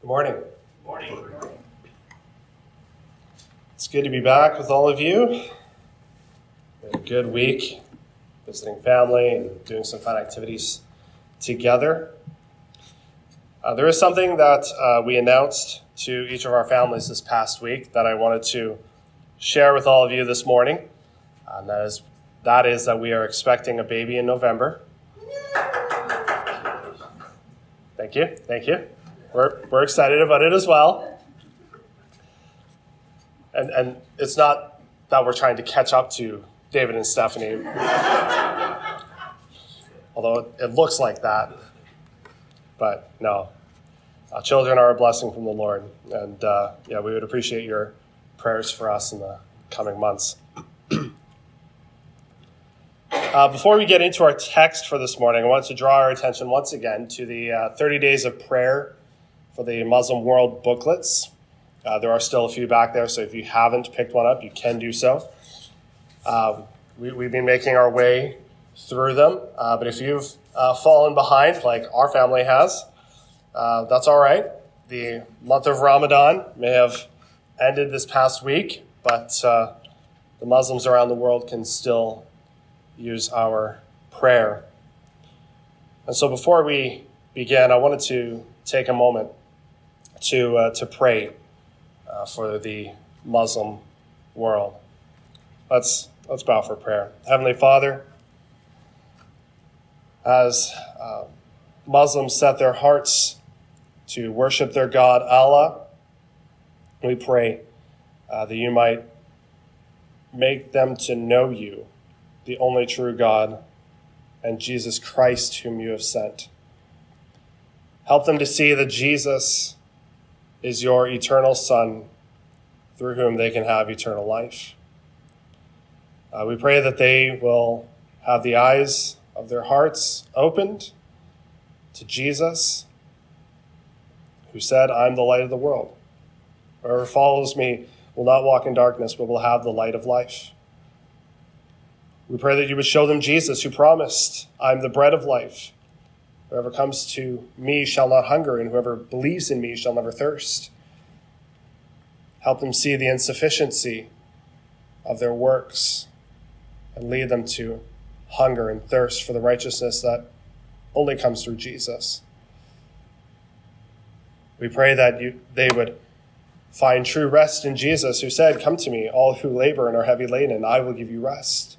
Good morning. Good Morning. It's good to be back with all of you. A good week visiting family and doing some fun activities together. Uh, there is something that uh, we announced to each of our families this past week that I wanted to share with all of you this morning. And that is that is that we are expecting a baby in November. Thank you. Thank you. We're, we're excited about it as well. And, and it's not that we're trying to catch up to David and Stephanie, although it looks like that. But no, uh, children are a blessing from the Lord. And uh, yeah, we would appreciate your prayers for us in the coming months. Uh, before we get into our text for this morning, I want to draw our attention once again to the uh, 30 Days of Prayer for the Muslim World booklets. Uh, there are still a few back there, so if you haven't picked one up, you can do so. Um, we, have been making our way through them, uh, but if you've uh, fallen behind, like our family has, uh, that's all right. The month of Ramadan may have ended this past week, but the Muslims around the world can still use our prayer. And so before we begin, I wanted to take a moment to, uh, to pray uh, for the Muslim world. Let's, let's bow for prayer. Heavenly Father, as uh, Muslims set their hearts to worship their God, Allah, we pray uh, that you might make them to know you the only true God, and Jesus Christ, whom you have sent. Help them to see that Jesus is your eternal Son, through whom they can have eternal life. Uh, we pray that they will have the eyes of their hearts opened to Jesus, who said, I'm the light of the world. Whoever follows me will not walk in darkness, but will have the light of life. We pray that you would show them Jesus, who promised, I'm the bread of life. Whoever comes to me shall not hunger, and whoever believes in me shall never thirst. Help them see the insufficiency of their works and lead them to hunger and thirst for the righteousness that only comes through Jesus. We pray that you, they would find true rest in Jesus, who said, Come to me, all who labor and are heavy laden, and I will give you rest.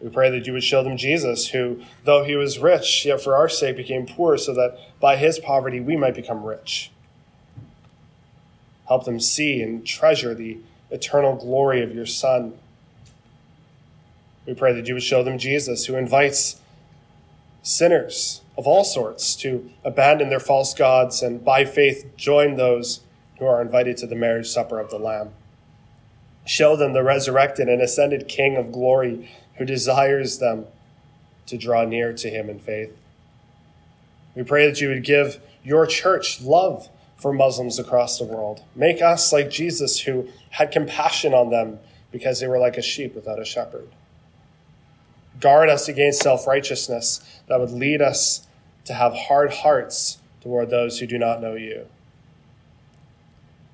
We pray that you would show them Jesus, who, though he was rich, yet for our sake became poor, so that by his poverty we might become rich. Help them see and treasure the eternal glory of your Son. We pray that you would show them Jesus, who invites sinners of all sorts to abandon their false gods and by faith join those who are invited to the marriage supper of the Lamb. Show them the resurrected and ascended King of glory who desires them to draw near to him in faith. We pray that you would give your church love for Muslims across the world. Make us like Jesus, who had compassion on them because they were like a sheep without a shepherd. Guard us against self righteousness that would lead us to have hard hearts toward those who do not know you.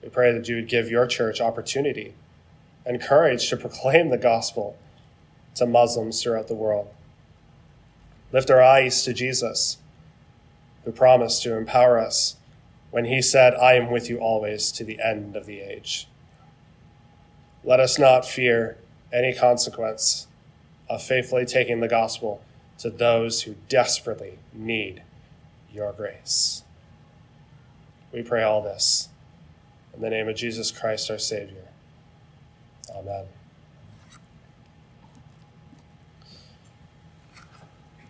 We pray that you would give your church opportunity and courage to proclaim the gospel to Muslims throughout the world. Lift our eyes to Jesus, who promised to empower us when he said, I am with you always to the end of the age. Let us not fear any consequence of faithfully taking the gospel to those who desperately need your grace. We pray all this in the name of Jesus Christ, our Savior. Amen.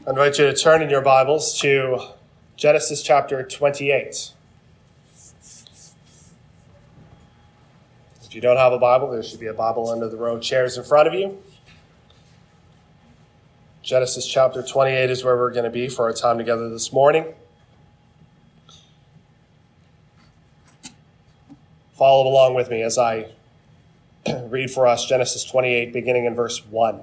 I invite you to turn in your Bibles to Genesis chapter 28. If you don't have a Bible, there should be a Bible under the row of chairs in front of you. Genesis chapter 28 is where we're going to be for our time together this morning. Follow along with me as I read for us Genesis 28, beginning in verse 1.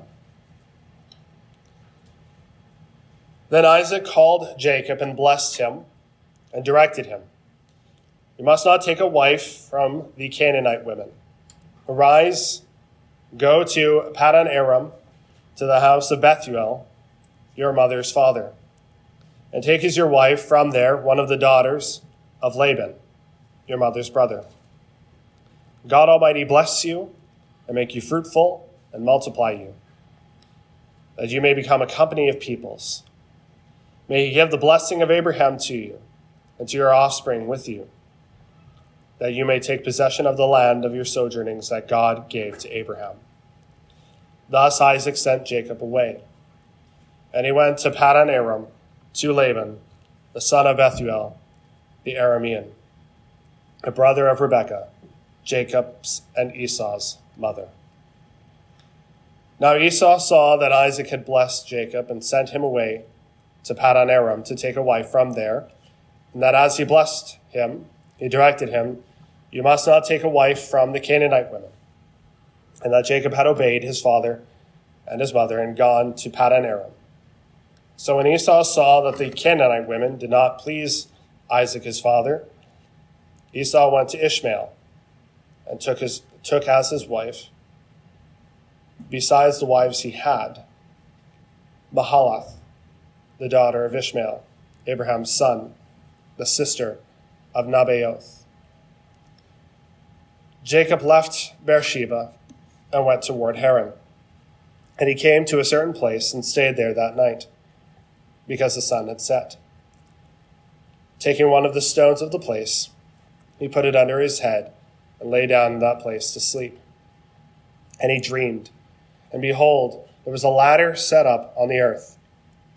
Then Isaac called Jacob and blessed him and directed him You must not take a wife from the Canaanite women. Arise, go to Paddan Aram, to the house of Bethuel, your mother's father, and take as your wife from there one of the daughters of Laban, your mother's brother. God Almighty bless you and make you fruitful and multiply you, that you may become a company of peoples. May he give the blessing of Abraham to you and to your offspring with you that you may take possession of the land of your sojournings that God gave to Abraham. Thus Isaac sent Jacob away. And he went to Paddan Aram to Laban, the son of Bethuel, the Aramean, a brother of Rebekah, Jacob's and Esau's mother. Now Esau saw that Isaac had blessed Jacob and sent him away to Paddan Aram to take a wife from there, and that as he blessed him, he directed him you must not take a wife from the Canaanite women. And that Jacob had obeyed his father and his mother and gone to Paddan Aram. So when Esau saw that the Canaanite women did not please Isaac his father, Esau went to Ishmael and took, his, took as his wife, besides the wives he had, Mahalath, the daughter of Ishmael, Abraham's son, the sister of Nebaioth. Jacob left Beersheba and went toward Haran. And he came to a certain place and stayed there that night, because the sun had set. Taking one of the stones of the place, he put it under his head and lay down in that place to sleep. And he dreamed, and behold, there was a ladder set up on the earth,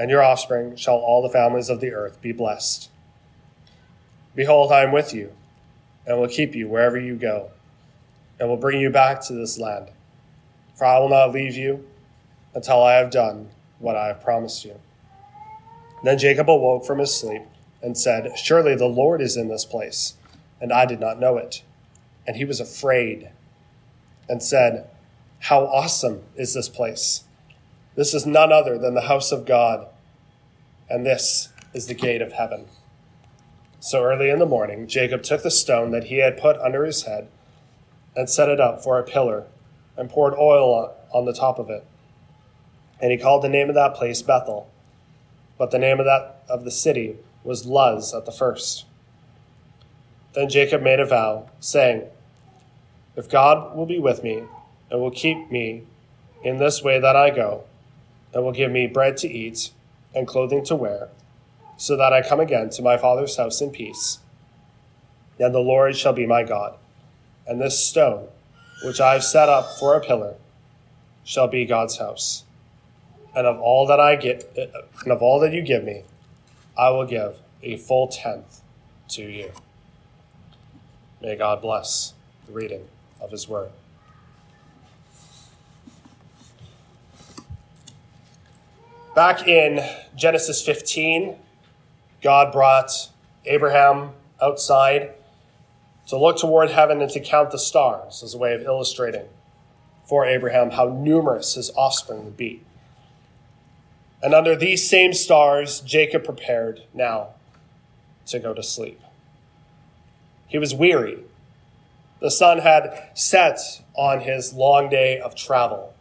and your offspring shall all the families of the earth be blessed. Behold, I am with you, and will keep you wherever you go and will bring you back to this land. For I will not leave you until I have done what I have promised you. Then Jacob awoke from his sleep and said, Surely the Lord is in this place, and I did not know it. And he was afraid and said, How awesome is this place! This is none other than the house of God, and this is the gate of heaven. So early in the morning, Jacob took the stone that he had put under his head and set it up for a pillar, and poured oil on the top of it. And he called the name of that place Bethel, but the name of that of the city was Luz at the first. Then Jacob made a vow, saying, If God will be with me and will keep me in this way that I go, and will give me bread to eat and clothing to wear, so that I come again to my father's house in peace, then the Lord shall be my God and this stone, which I have set up for a pillar, shall be God's house. And of all that I get, and of all that you give me, I will give a full tenth to you. May God bless the reading of His word. Back in Genesis 15, God brought Abraham outside to look toward heaven and to count the stars as a way of illustrating for Abraham how numerous his offspring would be. And under these same stars, Jacob prepared now to go to sleep. He was weary. The sun had set on his long day of travel.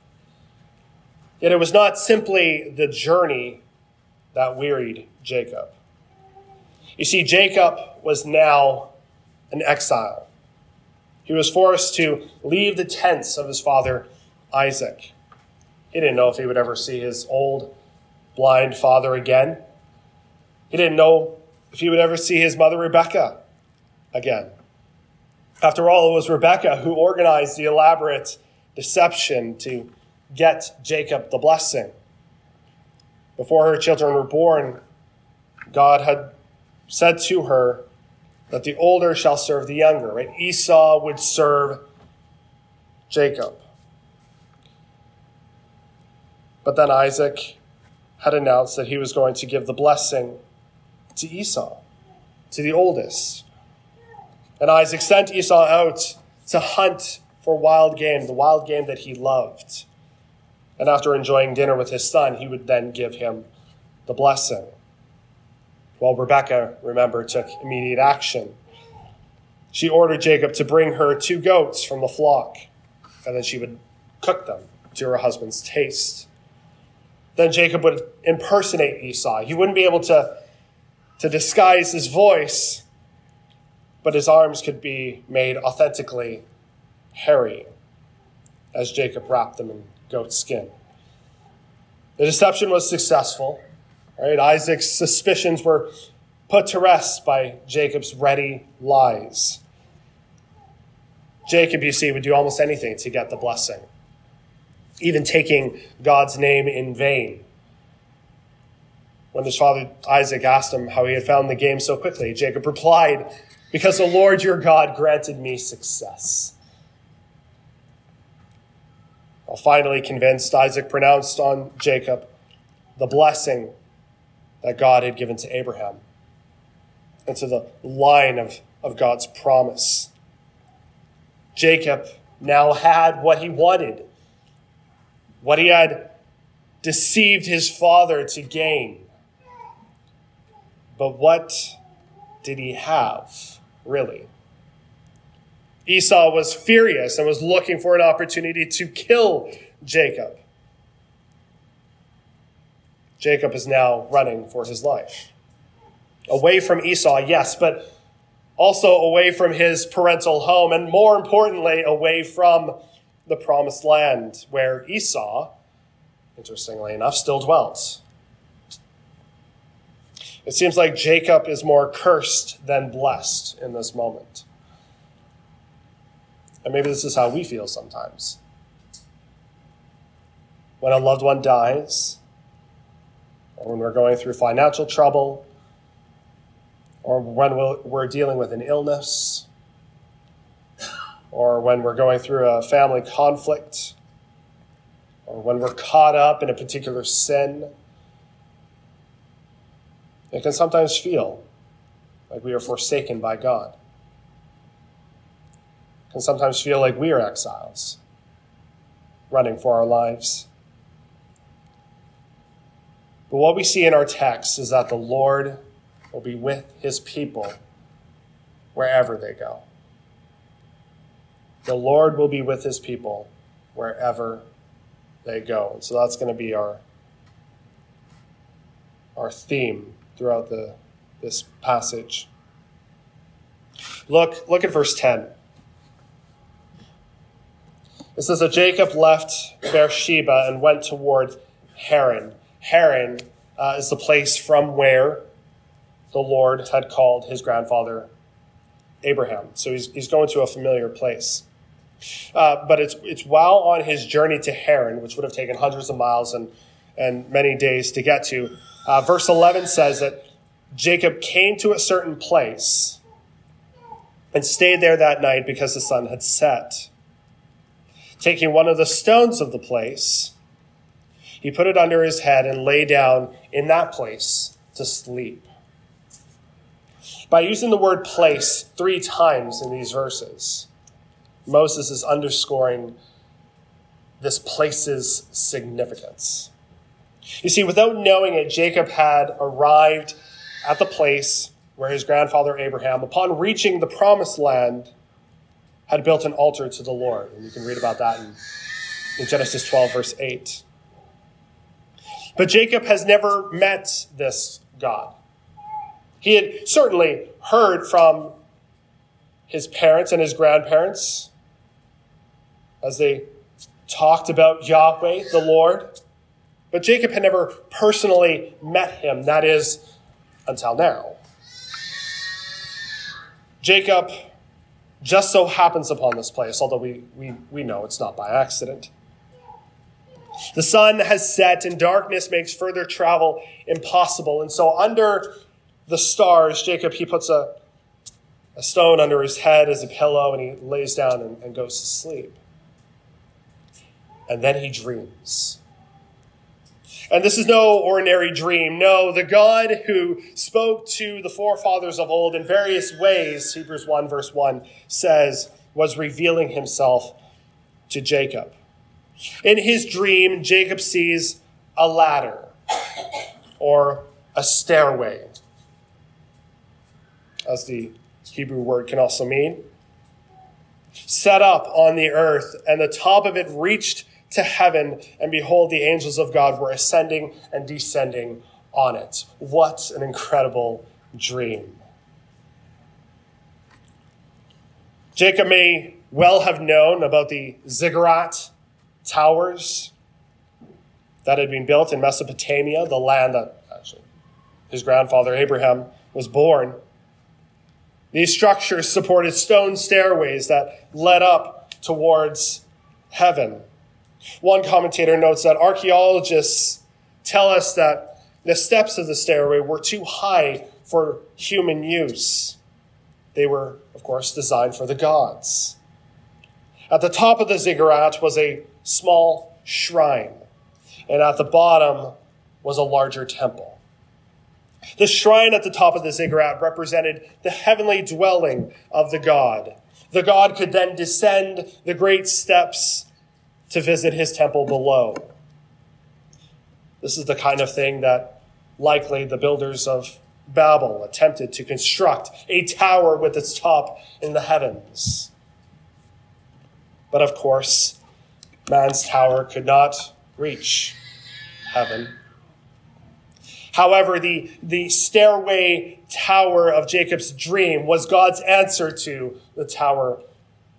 Yet it was not simply the journey that wearied Jacob. You see, Jacob was now an exile. He was forced to leave the tents of his father Isaac. He didn't know if he would ever see his old blind father again. He didn't know if he would ever see his mother Rebecca again. After all, it was Rebecca who organized the elaborate deception to get Jacob the blessing. Before her children were born, God had said to her, that the older shall serve the younger, right? Esau would serve Jacob. But then Isaac had announced that he was going to give the blessing to Esau, to the oldest. And Isaac sent Esau out to hunt for wild game, the wild game that he loved. And after enjoying dinner with his son, he would then give him the blessing. Well, Rebekah, remember, took immediate action. She ordered Jacob to bring her two goats from the flock, and then she would cook them to her husband's taste. Then Jacob would impersonate Esau. He wouldn't be able to, to disguise his voice, but his arms could be made authentically hairy as Jacob wrapped them in goat skin. The deception was successful. Right? Isaac's suspicions were put to rest by Jacob's ready lies. Jacob, you see, would do almost anything to get the blessing, even taking God's name in vain. When his father Isaac asked him how he had found the game so quickly, Jacob replied, Because the Lord your God granted me success. Finally convinced, Isaac pronounced on Jacob the blessing that God had given to Abraham and to the line of, of God's promise. Jacob now had what he wanted, what he had deceived his father to gain. But what did he have, really? Esau was furious and was looking for an opportunity to kill Jacob. Jacob is now running for his life. Away from Esau, yes, but also away from his parental home, and more importantly, away from the promised land where Esau, interestingly enough, still dwells. It seems like Jacob is more cursed than blessed in this moment. And maybe this is how we feel sometimes. When a loved one dies, or when we're going through financial trouble, or when we're dealing with an illness, or when we're going through a family conflict, or when we're caught up in a particular sin, it can sometimes feel like we are forsaken by God can sometimes feel like we are exiles, running for our lives. But what we see in our text is that the Lord will be with his people wherever they go. The Lord will be with his people wherever they go. So that's going to be our, our theme throughout the, this passage. Look, look at verse 10. It says that Jacob left Beersheba and went toward Haran. Haran uh, is the place from where the Lord had called his grandfather Abraham. So he's, he's going to a familiar place. Uh, but it's, it's while on his journey to Haran, which would have taken hundreds of miles and, and many days to get to, uh, verse 11 says that Jacob came to a certain place and stayed there that night because the sun had set. Taking one of the stones of the place, he put it under his head and lay down in that place to sleep. By using the word place three times in these verses, Moses is underscoring this place's significance. You see, without knowing it, Jacob had arrived at the place where his grandfather Abraham, upon reaching the promised land, had built an altar to the Lord. And you can read about that in, in Genesis 12, verse 8. But Jacob has never met this God. He had certainly heard from his parents and his grandparents as they talked about Yahweh, the Lord. But Jacob had never personally met him, that is, until now. Jacob just so happens upon this place, although we, we, we know it's not by accident. The sun has set and darkness makes further travel impossible. And so under the stars, Jacob, he puts a, a stone under his head as a pillow, and he lays down and, and goes to sleep. And then he dreams. And this is no ordinary dream. No, the God who spoke to the forefathers of old in various ways, Hebrews 1, verse 1 says, was revealing himself to Jacob. In his dream, Jacob sees a ladder or a stairway, as the Hebrew word can also mean, set up on the earth, and the top of it reached to heaven, and behold, the angels of God were ascending and descending on it. What an incredible dream. Jacob may well have known about the ziggurat towers that had been built in Mesopotamia, the land that actually his grandfather Abraham was born. These structures supported stone stairways that led up towards heaven. One commentator notes that archaeologists tell us that the steps of the stairway were too high for human use. They were, of course, designed for the gods. At the top of the ziggurat was a small shrine, and at the bottom was a larger temple. The shrine at the top of the ziggurat represented the heavenly dwelling of the god. The god could then descend the great steps to visit his temple below. This is the kind of thing that likely the builders of Babel attempted to construct a tower with its top in the heavens. But of course, man's tower could not reach heaven. However, the, the stairway tower of Jacob's dream was God's answer to the Tower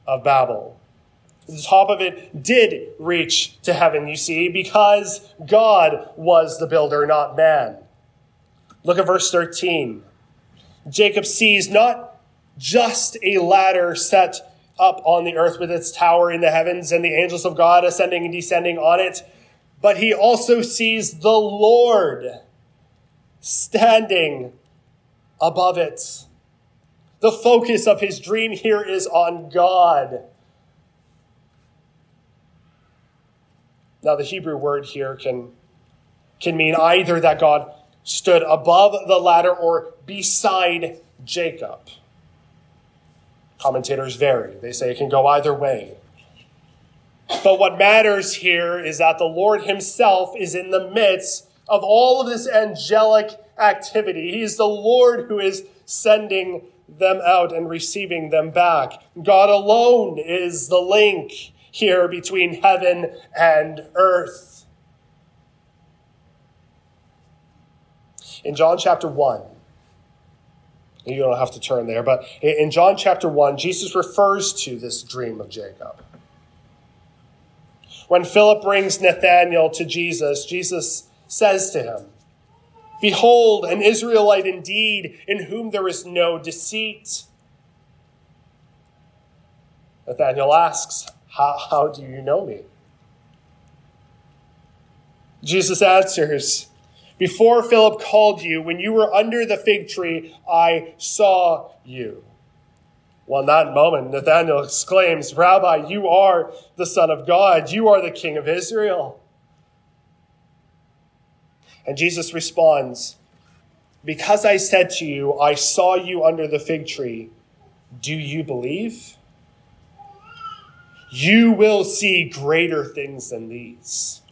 of Babel. The top of it did reach to heaven, you see, because God was the builder, not man. Look at verse 13. Jacob sees not just a ladder set up on the earth with its tower in the heavens and the angels of God ascending and descending on it, but he also sees the Lord standing above it. The focus of his dream here is on God. Now, the Hebrew word here can, can mean either that God stood above the ladder or beside Jacob. Commentators vary. They say it can go either way. But what matters here is that the Lord Himself is in the midst of all of this angelic activity. He is the Lord who is sending them out and receiving them back. God alone is the link here between heaven and earth. In John chapter 1, you don't have to turn there, but in John chapter 1, Jesus refers to this dream of Jacob. When Philip brings Nathanael to Jesus, Jesus says to him, Behold, an Israelite indeed, in whom there is no deceit. Nathanael asks, How, how do you know me? Jesus answers, Before Philip called you, when you were under the fig tree, I saw you. Well, in that moment, Nathanael exclaims, Rabbi, you are the Son of God. You are the King of Israel. And Jesus responds, Because I said to you, I saw you under the fig tree, do you believe? You will see greater things than these.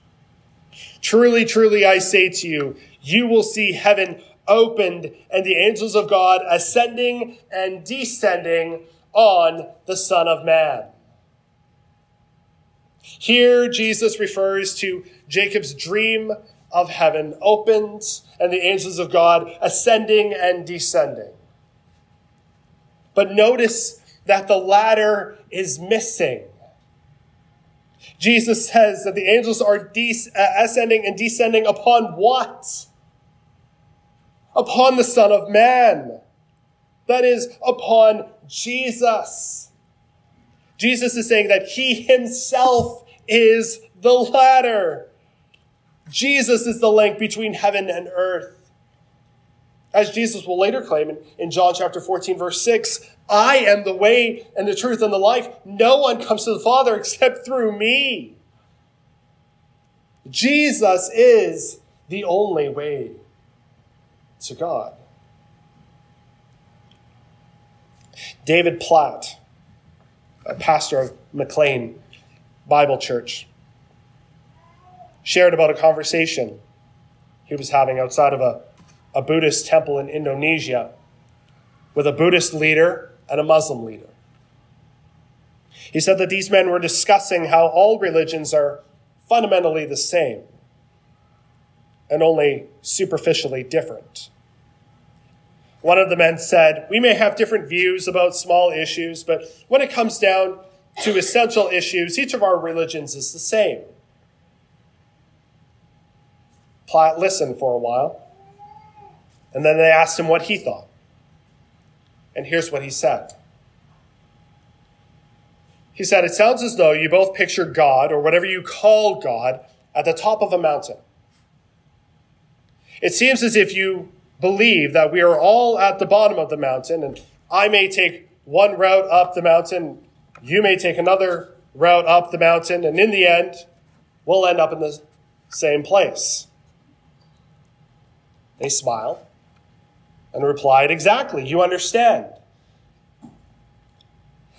Truly, truly, I say to you, you will see heaven opened and the angels of God ascending and descending on the Son of Man. Here, Jesus refers to Jacob's dream of heaven opened and the angels of God ascending and descending. But notice that the ladder is missing. Jesus says that the angels are uh, ascending and descending upon what? Upon the Son of Man. That is, upon Jesus. Jesus is saying that he himself is the ladder. Jesus is the link between heaven and earth. As Jesus will later claim in, in John chapter 14, verse 6, I am the way and the truth and the life. No one comes to the Father except through me. Jesus is the only way to God. David Platt, a pastor of McLean Bible Church, shared about a conversation he was having outside of a, a Buddhist temple in Indonesia with a Buddhist leader and a Muslim leader. He said that these men were discussing how all religions are fundamentally the same and only superficially different. One of the men said, We may have different views about small issues, but when it comes down to essential issues, each of our religions is the same. Platt listened for a while, and then they asked him what he thought. And here's what he said He said, It sounds as though you both picture God, or whatever you call God, at the top of a mountain. It seems as if you believe that we are all at the bottom of the mountain, and I may take one route up the mountain, you may take another route up the mountain, and in the end, we'll end up in the same place. They smiled and replied, Exactly, you understand.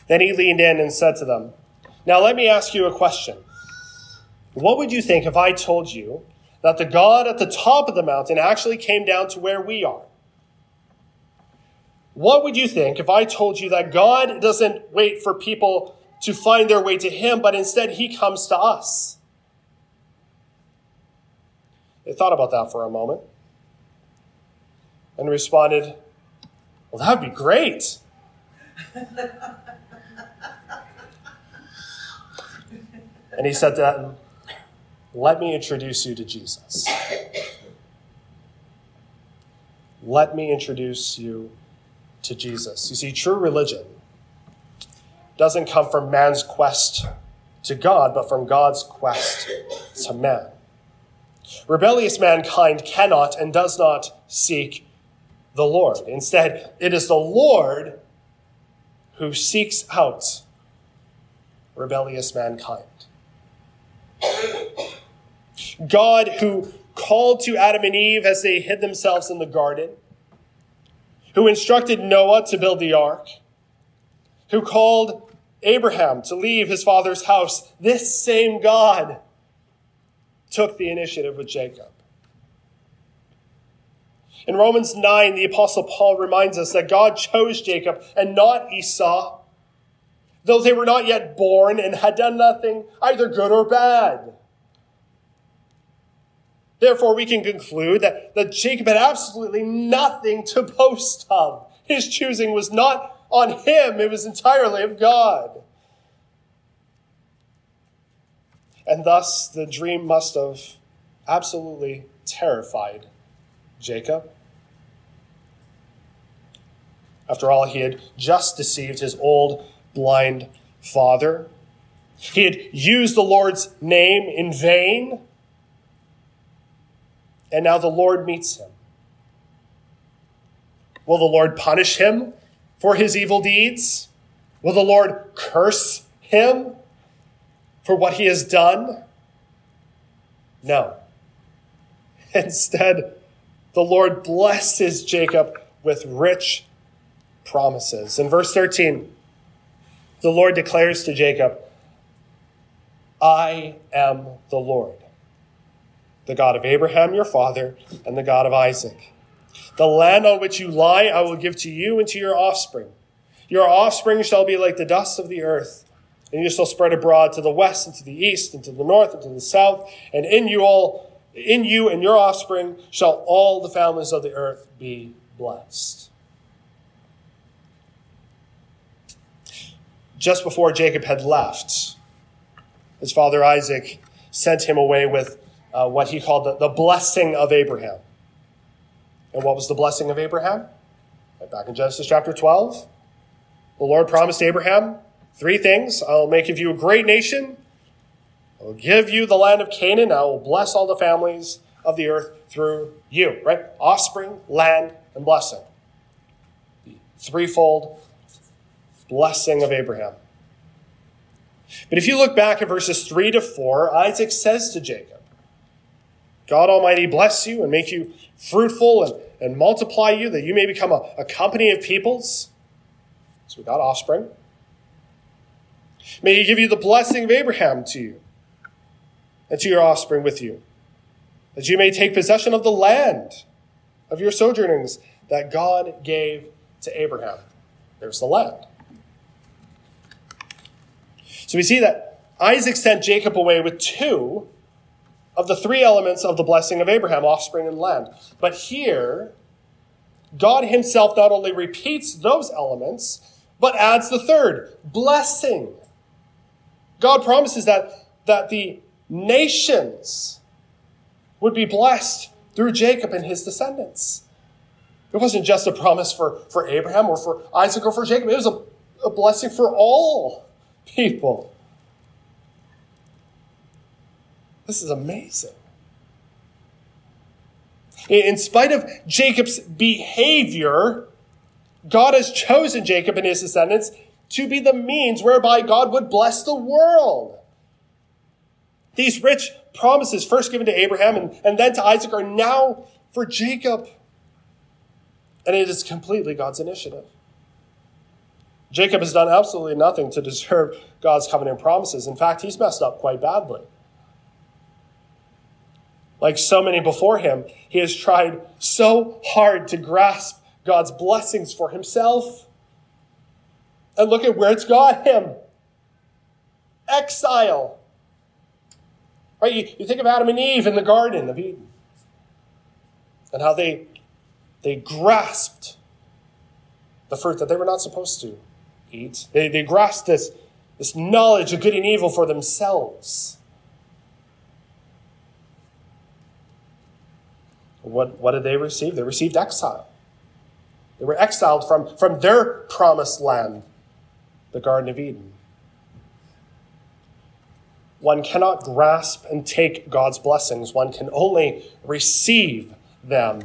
Then he leaned in and said to them, Now let me ask you a question. What would you think if I told you that the God at the top of the mountain actually came down to where we are? What would you think if I told you that God doesn't wait for people to find their way to Him, but instead He comes to us? They thought about that for a moment and responded, Well, that would be great. and he said to them, Let me introduce you to Jesus. Let me introduce you to Jesus. You see, true religion doesn't come from man's quest to God, but from God's quest to man. Rebellious mankind cannot and does not seek the Lord. Instead, it is the Lord who seeks out rebellious mankind. God, who called to Adam and Eve as they hid themselves in the garden, who instructed Noah to build the ark, who called Abraham to leave his father's house, this same God took the initiative with Jacob. In Romans 9, the Apostle Paul reminds us that God chose Jacob and not Esau, though they were not yet born and had done nothing either good or bad. Therefore, we can conclude that, that Jacob had absolutely nothing to boast of. His choosing was not on him, it was entirely of God. And thus, the dream must have absolutely terrified Jacob. After all, he had just deceived his old blind father. He had used the Lord's name in vain. And now the Lord meets him. Will the Lord punish him for his evil deeds? Will the Lord curse him for what he has done? No. Instead, the Lord blesses Jacob with rich promises. In verse 13, the Lord declares to Jacob, I am the Lord, the God of Abraham your father, and the God of Isaac. The land on which you lie I will give to you and to your offspring. Your offspring shall be like the dust of the earth, and you shall spread abroad to the west and to the east and to the north and to the south, and in you all in you and your offspring shall all the families of the earth be blessed. Just before Jacob had left, his father Isaac sent him away with uh, what he called the, the blessing of Abraham. And what was the blessing of Abraham? Right back in Genesis chapter 12, the Lord promised Abraham three things I'll make of you a great nation. I will give you the land of Canaan. I will bless all the families of the earth through you, right? Offspring, land, and blessing. The threefold blessing of Abraham. But if you look back at verses 3 to 4, Isaac says to Jacob, God Almighty bless you and make you fruitful and, and multiply you, that you may become a, a company of peoples. So we got offspring. May he give you the blessing of Abraham to you and to your offspring with you, that you may take possession of the land of your sojournings that God gave to Abraham. There's the land. So we see that Isaac sent Jacob away with two of the three elements of the blessing of Abraham, offspring and land. But here, God himself not only repeats those elements, but adds the third blessing. God promises that, that the nations would be blessed through Jacob and his descendants. It wasn't just a promise for, for Abraham or for Isaac or for Jacob, it was a, a blessing for all people. This is amazing. In spite of Jacob's behavior, God has chosen Jacob and his descendants to be the means whereby God would bless the world. These rich promises, first given to Abraham and, and then to Isaac, are now for Jacob. And it is completely God's initiative. Jacob has done absolutely nothing to deserve God's covenant promises. In fact, he's messed up quite badly. Like so many before him, he has tried so hard to grasp God's blessings for himself. And look at where it's got him exile. Right? You, you think of Adam and Eve in the Garden of Eden and how they, they grasped the fruit that they were not supposed to eat. They, they grasped this, this knowledge of good and evil for themselves. What, what did they receive? They received exile. They were exiled from, from their promised land, the Garden of Eden. One cannot grasp and take God's blessings. One can only receive them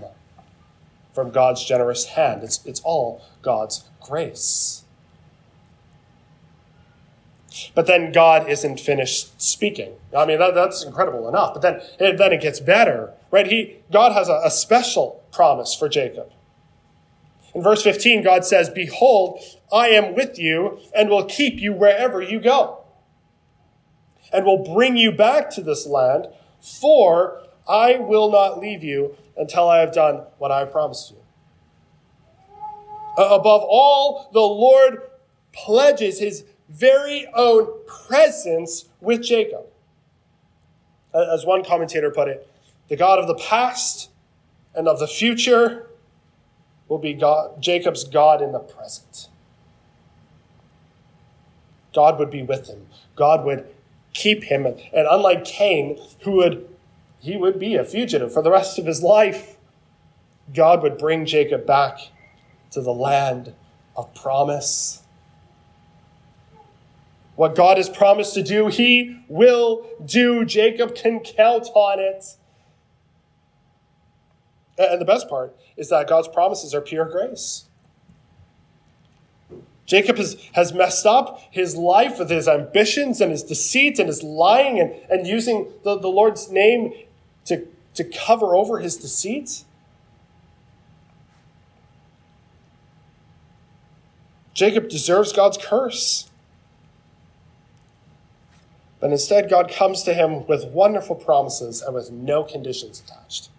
from God's generous hand. It's, it's all God's grace. But then God isn't finished speaking. I mean, that, that's incredible enough. But then, it, then it gets better, right? He, God has a, a special promise for Jacob. In verse 15, God says, Behold, I am with you and will keep you wherever you go and will bring you back to this land, for I will not leave you until I have done what I have promised you. Above all, the Lord pledges his very own presence with Jacob. As one commentator put it, the God of the past and of the future will be God, Jacob's God in the present. God would be with him. God would keep him. And unlike Cain, who would he would be a fugitive for the rest of his life, God would bring Jacob back to the land of promise. What God has promised to do, he will do. Jacob can count on it. And the best part is that God's promises are pure grace. Jacob has, has messed up his life with his ambitions and his deceit and his lying and, and using the, the Lord's name to, to cover over his deceit. Jacob deserves God's curse. But instead, God comes to him with wonderful promises and with no conditions attached.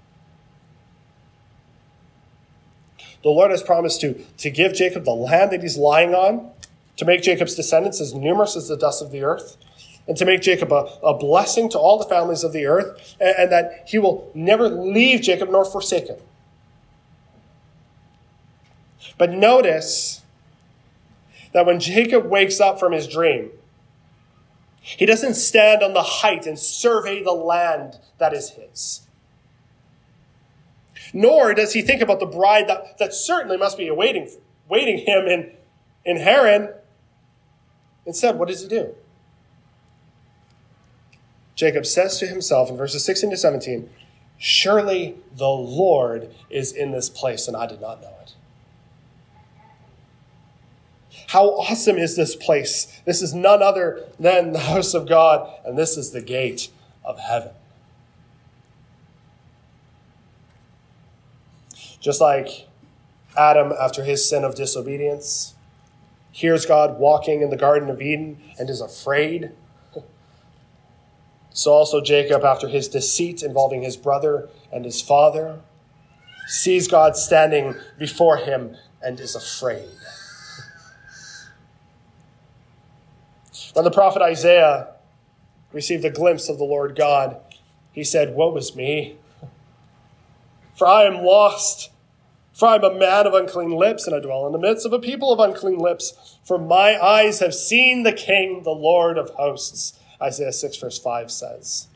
The Lord has promised to, to give Jacob the land that he's lying on, to make Jacob's descendants as numerous as the dust of the earth, and to make Jacob a, a blessing to all the families of the earth, and, and that he will never leave Jacob nor forsake him. But notice that when Jacob wakes up from his dream, he doesn't stand on the height and survey the land that is his. Nor does he think about the bride that, that certainly must be awaiting, waiting him in, in Haran. Instead, what does he do? Jacob says to himself in verses 16 to 17, Surely the Lord is in this place, and I did not know it. How awesome is this place? This is none other than the house of God, and this is the gate of heaven. Just like Adam, after his sin of disobedience, hears God walking in the Garden of Eden and is afraid. So also Jacob, after his deceit involving his brother and his father, sees God standing before him and is afraid. When the prophet Isaiah received a glimpse of the Lord God, he said, Woe is me! For I am lost. For I am a man of unclean lips, and I dwell in the midst of a people of unclean lips. For my eyes have seen the King, the Lord of hosts. Isaiah 6, verse 5 says.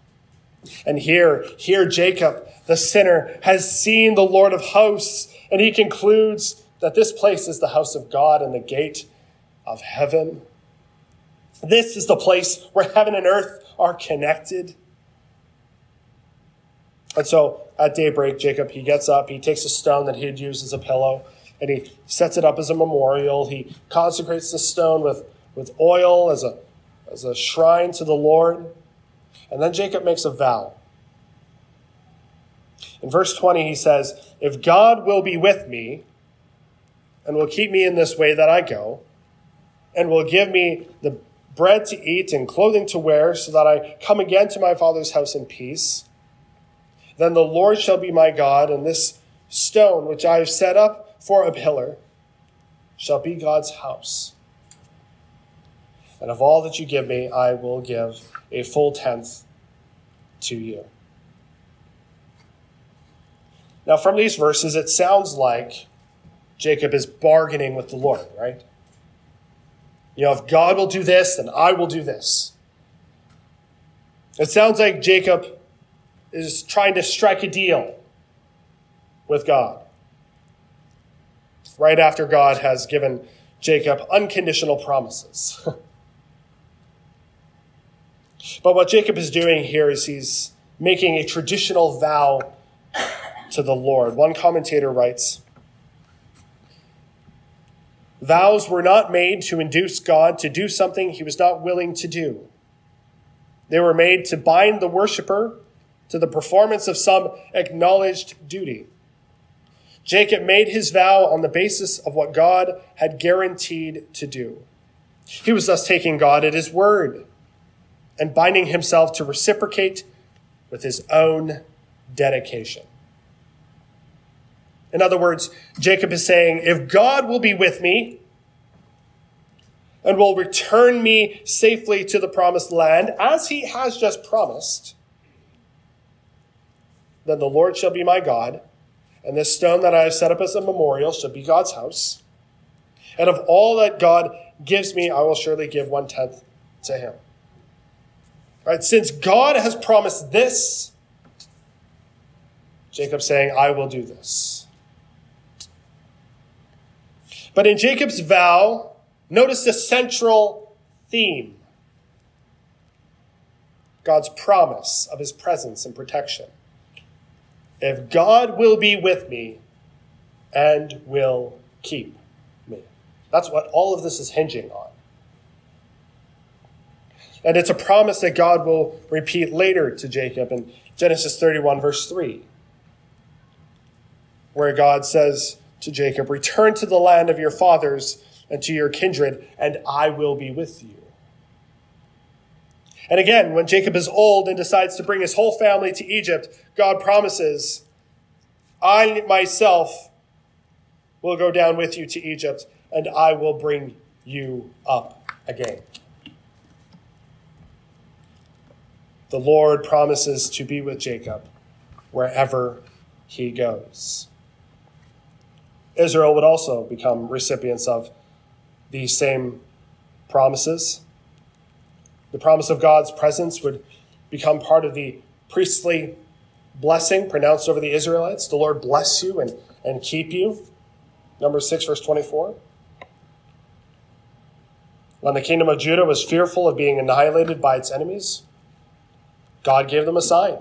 And here, here Jacob, the sinner, has seen the Lord of hosts, and he concludes that this place is the house of God and the gate of heaven. This is the place where heaven and earth are connected. And so at daybreak, Jacob, he gets up, he takes a stone that he had used as a pillow, and he sets it up as a memorial. He consecrates the stone with, with oil as a as a shrine to the Lord. And then Jacob makes a vow. In verse 20, he says, If God will be with me and will keep me in this way that I go, and will give me the bread to eat and clothing to wear, so that I come again to my father's house in peace, then the Lord shall be my God, and this stone which I have set up for a pillar shall be God's house. And of all that you give me, I will give a full tenth to you. Now, from these verses, it sounds like Jacob is bargaining with the Lord, right? You know, if God will do this, then I will do this. It sounds like Jacob is trying to strike a deal with God. Right after God has given Jacob unconditional promises. But what Jacob is doing here is he's making a traditional vow to the Lord. One commentator writes Vows were not made to induce God to do something he was not willing to do. They were made to bind the worshiper to the performance of some acknowledged duty. Jacob made his vow on the basis of what God had guaranteed to do. He was thus taking God at his word and binding himself to reciprocate with his own dedication. In other words, Jacob is saying, if God will be with me and will return me safely to the promised land, as he has just promised, then the Lord shall be my God, and this stone that I have set up as a memorial shall be God's house. And of all that God gives me, I will surely give one tenth to him. Right? Since God has promised this, Jacob saying, I will do this. But in Jacob's vow, notice the central theme God's promise of his presence and protection. If God will be with me and will keep me. That's what all of this is hinging on. And it's a promise that God will repeat later to Jacob in Genesis 31, verse 3, where God says to Jacob, Return to the land of your fathers and to your kindred, and I will be with you. And again, when Jacob is old and decides to bring his whole family to Egypt, God promises, I myself will go down with you to Egypt, and I will bring you up again. the Lord promises to be with Jacob wherever he goes. Israel would also become recipients of these same promises. The promise of God's presence would become part of the priestly blessing pronounced over the Israelites. The Lord bless you and, and keep you. Number 6, verse 24. When the kingdom of Judah was fearful of being annihilated by its enemies, God gave them a sign.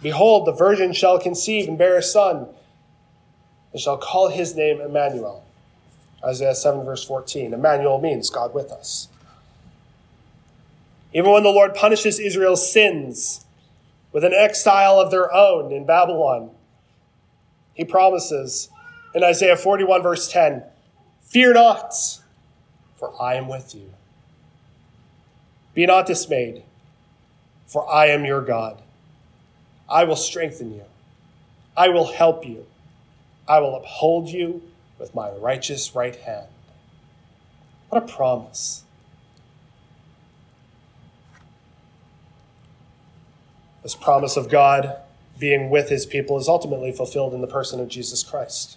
Behold, the virgin shall conceive and bear a son, and shall call his name Emmanuel, Isaiah 7, verse 14. Emmanuel means God with us. Even when the Lord punishes Israel's sins with an exile of their own in Babylon, he promises in Isaiah 41, verse 10 Fear not, for I am with you. Be not dismayed, for I am your God. I will strengthen you, I will help you, I will uphold you with my righteous right hand. What a promise. This promise of God being with his people is ultimately fulfilled in the person of Jesus Christ.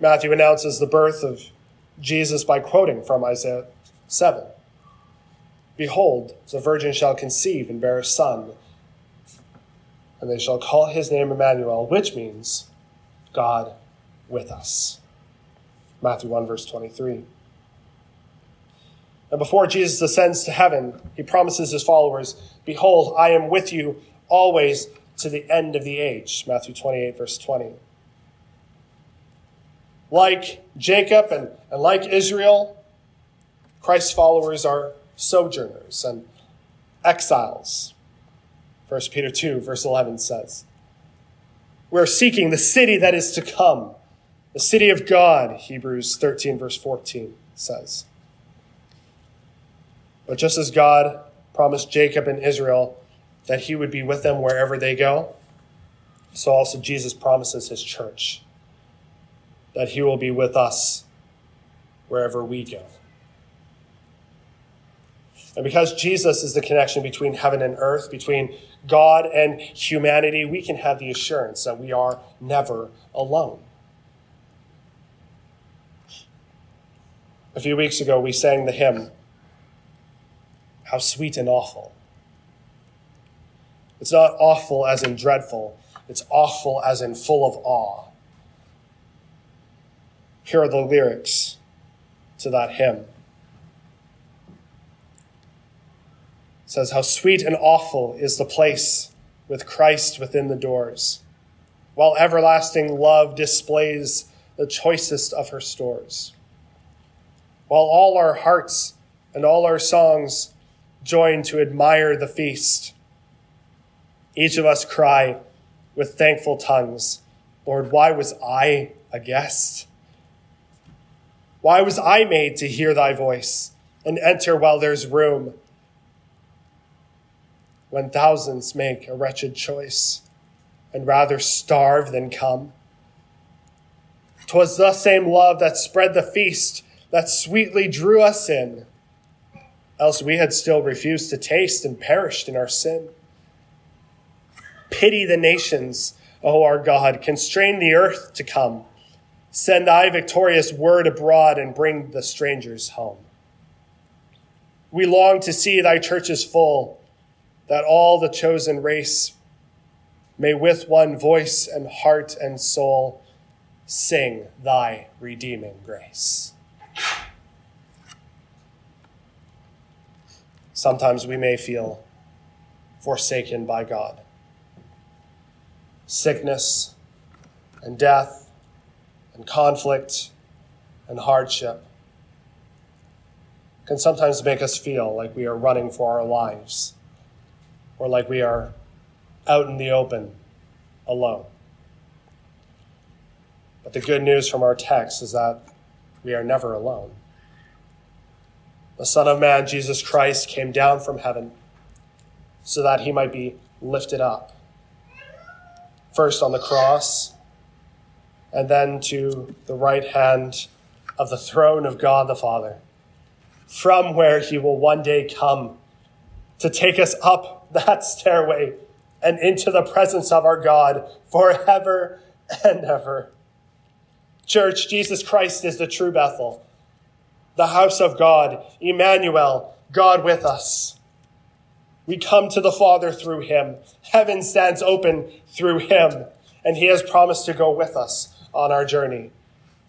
Matthew announces the birth of Jesus by quoting from Isaiah 7 Behold, the virgin shall conceive and bear a son, and they shall call his name Emmanuel, which means God with us. Matthew 1, verse 23. And before Jesus ascends to heaven, he promises his followers, Behold, I am with you always to the end of the age. Matthew 28, verse 20. Like Jacob and, and like Israel, Christ's followers are sojourners and exiles. 1 Peter 2, verse 11 says. We're seeking the city that is to come, the city of God, Hebrews 13, verse 14 says. But just as God promised Jacob and Israel that he would be with them wherever they go, so also Jesus promises his church that he will be with us wherever we go. And because Jesus is the connection between heaven and earth, between God and humanity, we can have the assurance that we are never alone. A few weeks ago, we sang the hymn, How Sweet and Awful. It's not awful as in dreadful, it's awful as in full of awe. Here are the lyrics to that hymn. Says, How sweet and awful is the place with Christ within the doors, while everlasting love displays the choicest of her stores. While all our hearts and all our songs join to admire the feast, each of us cry with thankful tongues, Lord, why was I a guest? Why was I made to hear thy voice and enter while there's room? When thousands make a wretched choice and rather starve than come. 'Twas the same love that spread the feast that sweetly drew us in, else we had still refused to taste and perished in our sin. Pity the nations, O our God, constrain the earth to come. Send thy victorious word abroad and bring the strangers home. We long to see thy churches full that all the chosen race may with one voice and heart and soul sing thy redeeming grace. Sometimes we may feel forsaken by God. Sickness and death and conflict and hardship can sometimes make us feel like we are running for our lives or like we are out in the open alone. But the good news from our text is that we are never alone. The Son of Man, Jesus Christ, came down from heaven so that he might be lifted up. First on the cross, and then to the right hand of the throne of God the Father, from where he will one day come to take us up that stairway and into the presence of our God forever and ever. Church, Jesus Christ is the true Bethel, the house of God, Emmanuel, God with us. We come to the Father through him. Heaven stands open through him, and he has promised to go with us on our journey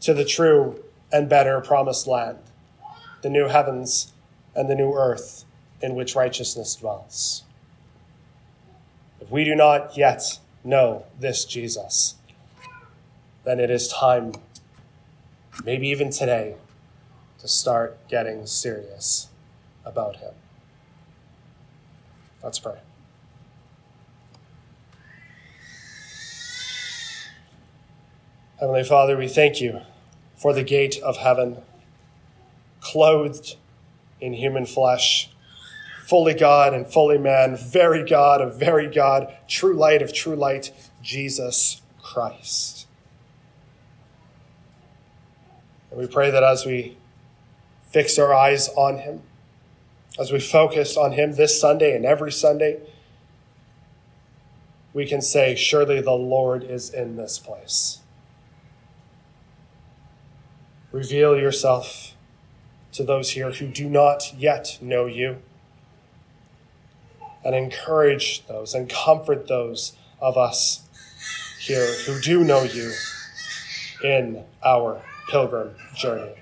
to the true and better promised land, the new heavens and the new earth in which righteousness dwells. If we do not yet know this Jesus, then it is time maybe even today, to start getting serious about Him. Let's pray. Heavenly Father, we thank you for the gate of heaven, clothed in human flesh, fully God and fully man, very God of very God, true light of true light, Jesus Christ. And we pray that as we fix our eyes on him, as we focus on him this Sunday and every Sunday, we can say, Surely the Lord is in this place. Reveal yourself to those here who do not yet know you, and encourage those and comfort those of us here who do know you in our pilgrim journey.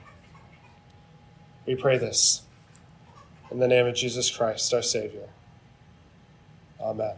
We pray this in the name of Jesus Christ, our Savior. Amen.